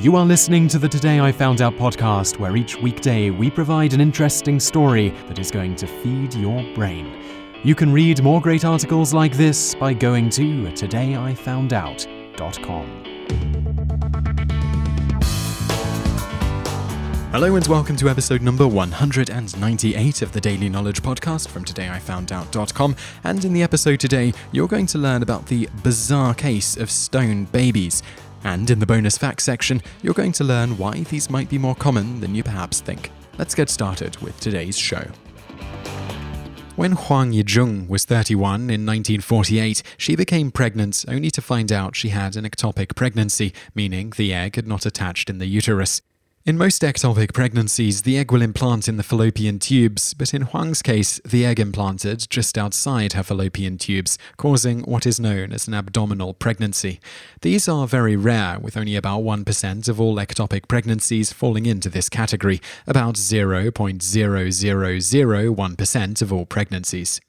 You are listening to the Today I Found Out podcast, where each weekday we provide an interesting story that is going to feed your brain. You can read more great articles like this by going to todayifoundout.com. Hello and welcome to episode number 198 of the Daily Knowledge Podcast from todayifoundout.com. And in the episode today, you're going to learn about the bizarre case of stone babies. And in the bonus facts section, you're going to learn why these might be more common than you perhaps think. Let's get started with today's show. When Huang Yijun was 31 in 1948, she became pregnant only to find out she had an ectopic pregnancy, meaning the egg had not attached in the uterus. In most ectopic pregnancies, the egg will implant in the fallopian tubes, but in Huang's case, the egg implanted just outside her fallopian tubes, causing what is known as an abdominal pregnancy. These are very rare, with only about 1% of all ectopic pregnancies falling into this category, about 0.0001% of all pregnancies.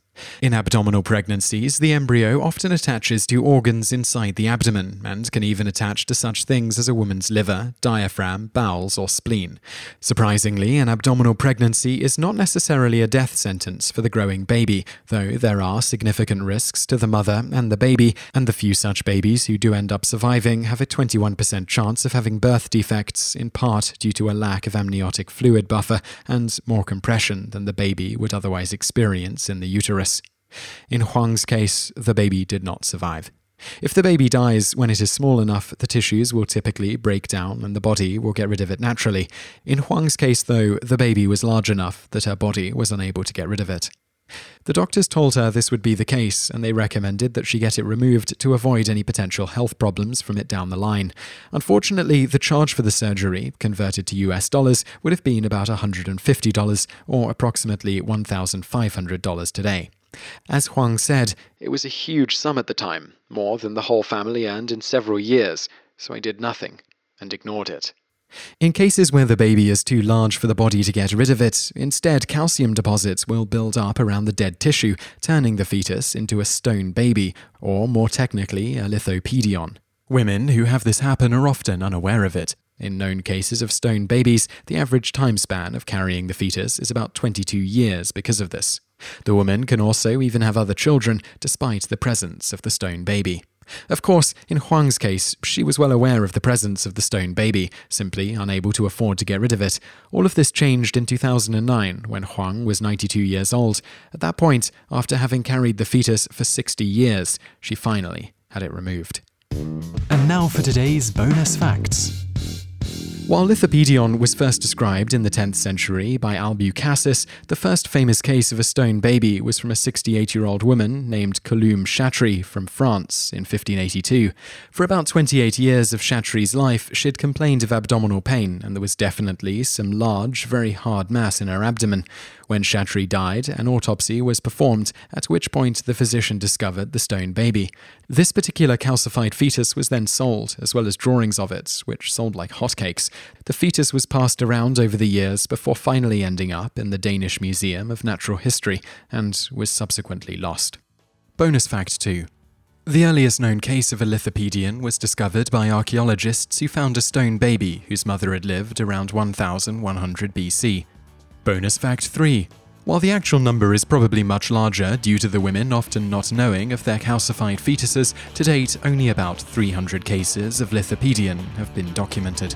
In abdominal pregnancies, the embryo often attaches to organs inside the abdomen and can even attach to such things as a woman's liver, diaphragm, bowels, or spleen. Surprisingly, an abdominal pregnancy is not necessarily a death sentence for the growing baby, though there are significant risks to the mother and the baby, and the few such babies who do end up surviving have a 21% chance of having birth defects, in part due to a lack of amniotic fluid buffer and more compression than the baby would otherwise experience in the uterus. In Huang's case, the baby did not survive. If the baby dies when it is small enough, the tissues will typically break down and the body will get rid of it naturally. In Huang's case, though, the baby was large enough that her body was unable to get rid of it. The doctors told her this would be the case, and they recommended that she get it removed to avoid any potential health problems from it down the line. Unfortunately, the charge for the surgery, converted to US dollars, would have been about $150, or approximately $1,500 today. As Huang said, it was a huge sum at the time, more than the whole family earned in several years, so I did nothing and ignored it. In cases where the baby is too large for the body to get rid of it, instead calcium deposits will build up around the dead tissue, turning the fetus into a stone baby, or more technically, a lithopedion. Women who have this happen are often unaware of it. In known cases of stone babies, the average time span of carrying the fetus is about 22 years because of this. The woman can also even have other children despite the presence of the stone baby. Of course, in Huang's case, she was well aware of the presence of the stone baby, simply unable to afford to get rid of it. All of this changed in 2009 when Huang was 92 years old. At that point, after having carried the fetus for 60 years, she finally had it removed. And now for today's bonus facts. While Lithopedion was first described in the 10th century by Albucasis, the first famous case of a stone baby was from a 68 year old woman named Columbe Chatry from France in 1582. For about 28 years of Chatry's life, she had complained of abdominal pain, and there was definitely some large, very hard mass in her abdomen. When Chatry died, an autopsy was performed, at which point the physician discovered the stone baby. This particular calcified fetus was then sold, as well as drawings of it, which sold like hotcakes. The fetus was passed around over the years before finally ending up in the Danish Museum of Natural History and was subsequently lost. Bonus fact 2. The earliest known case of a lithopedion was discovered by archaeologists who found a stone baby whose mother had lived around 1100 BC. Bonus fact 3. While the actual number is probably much larger due to the women often not knowing of their calcified fetuses, to date only about 300 cases of lithopedion have been documented.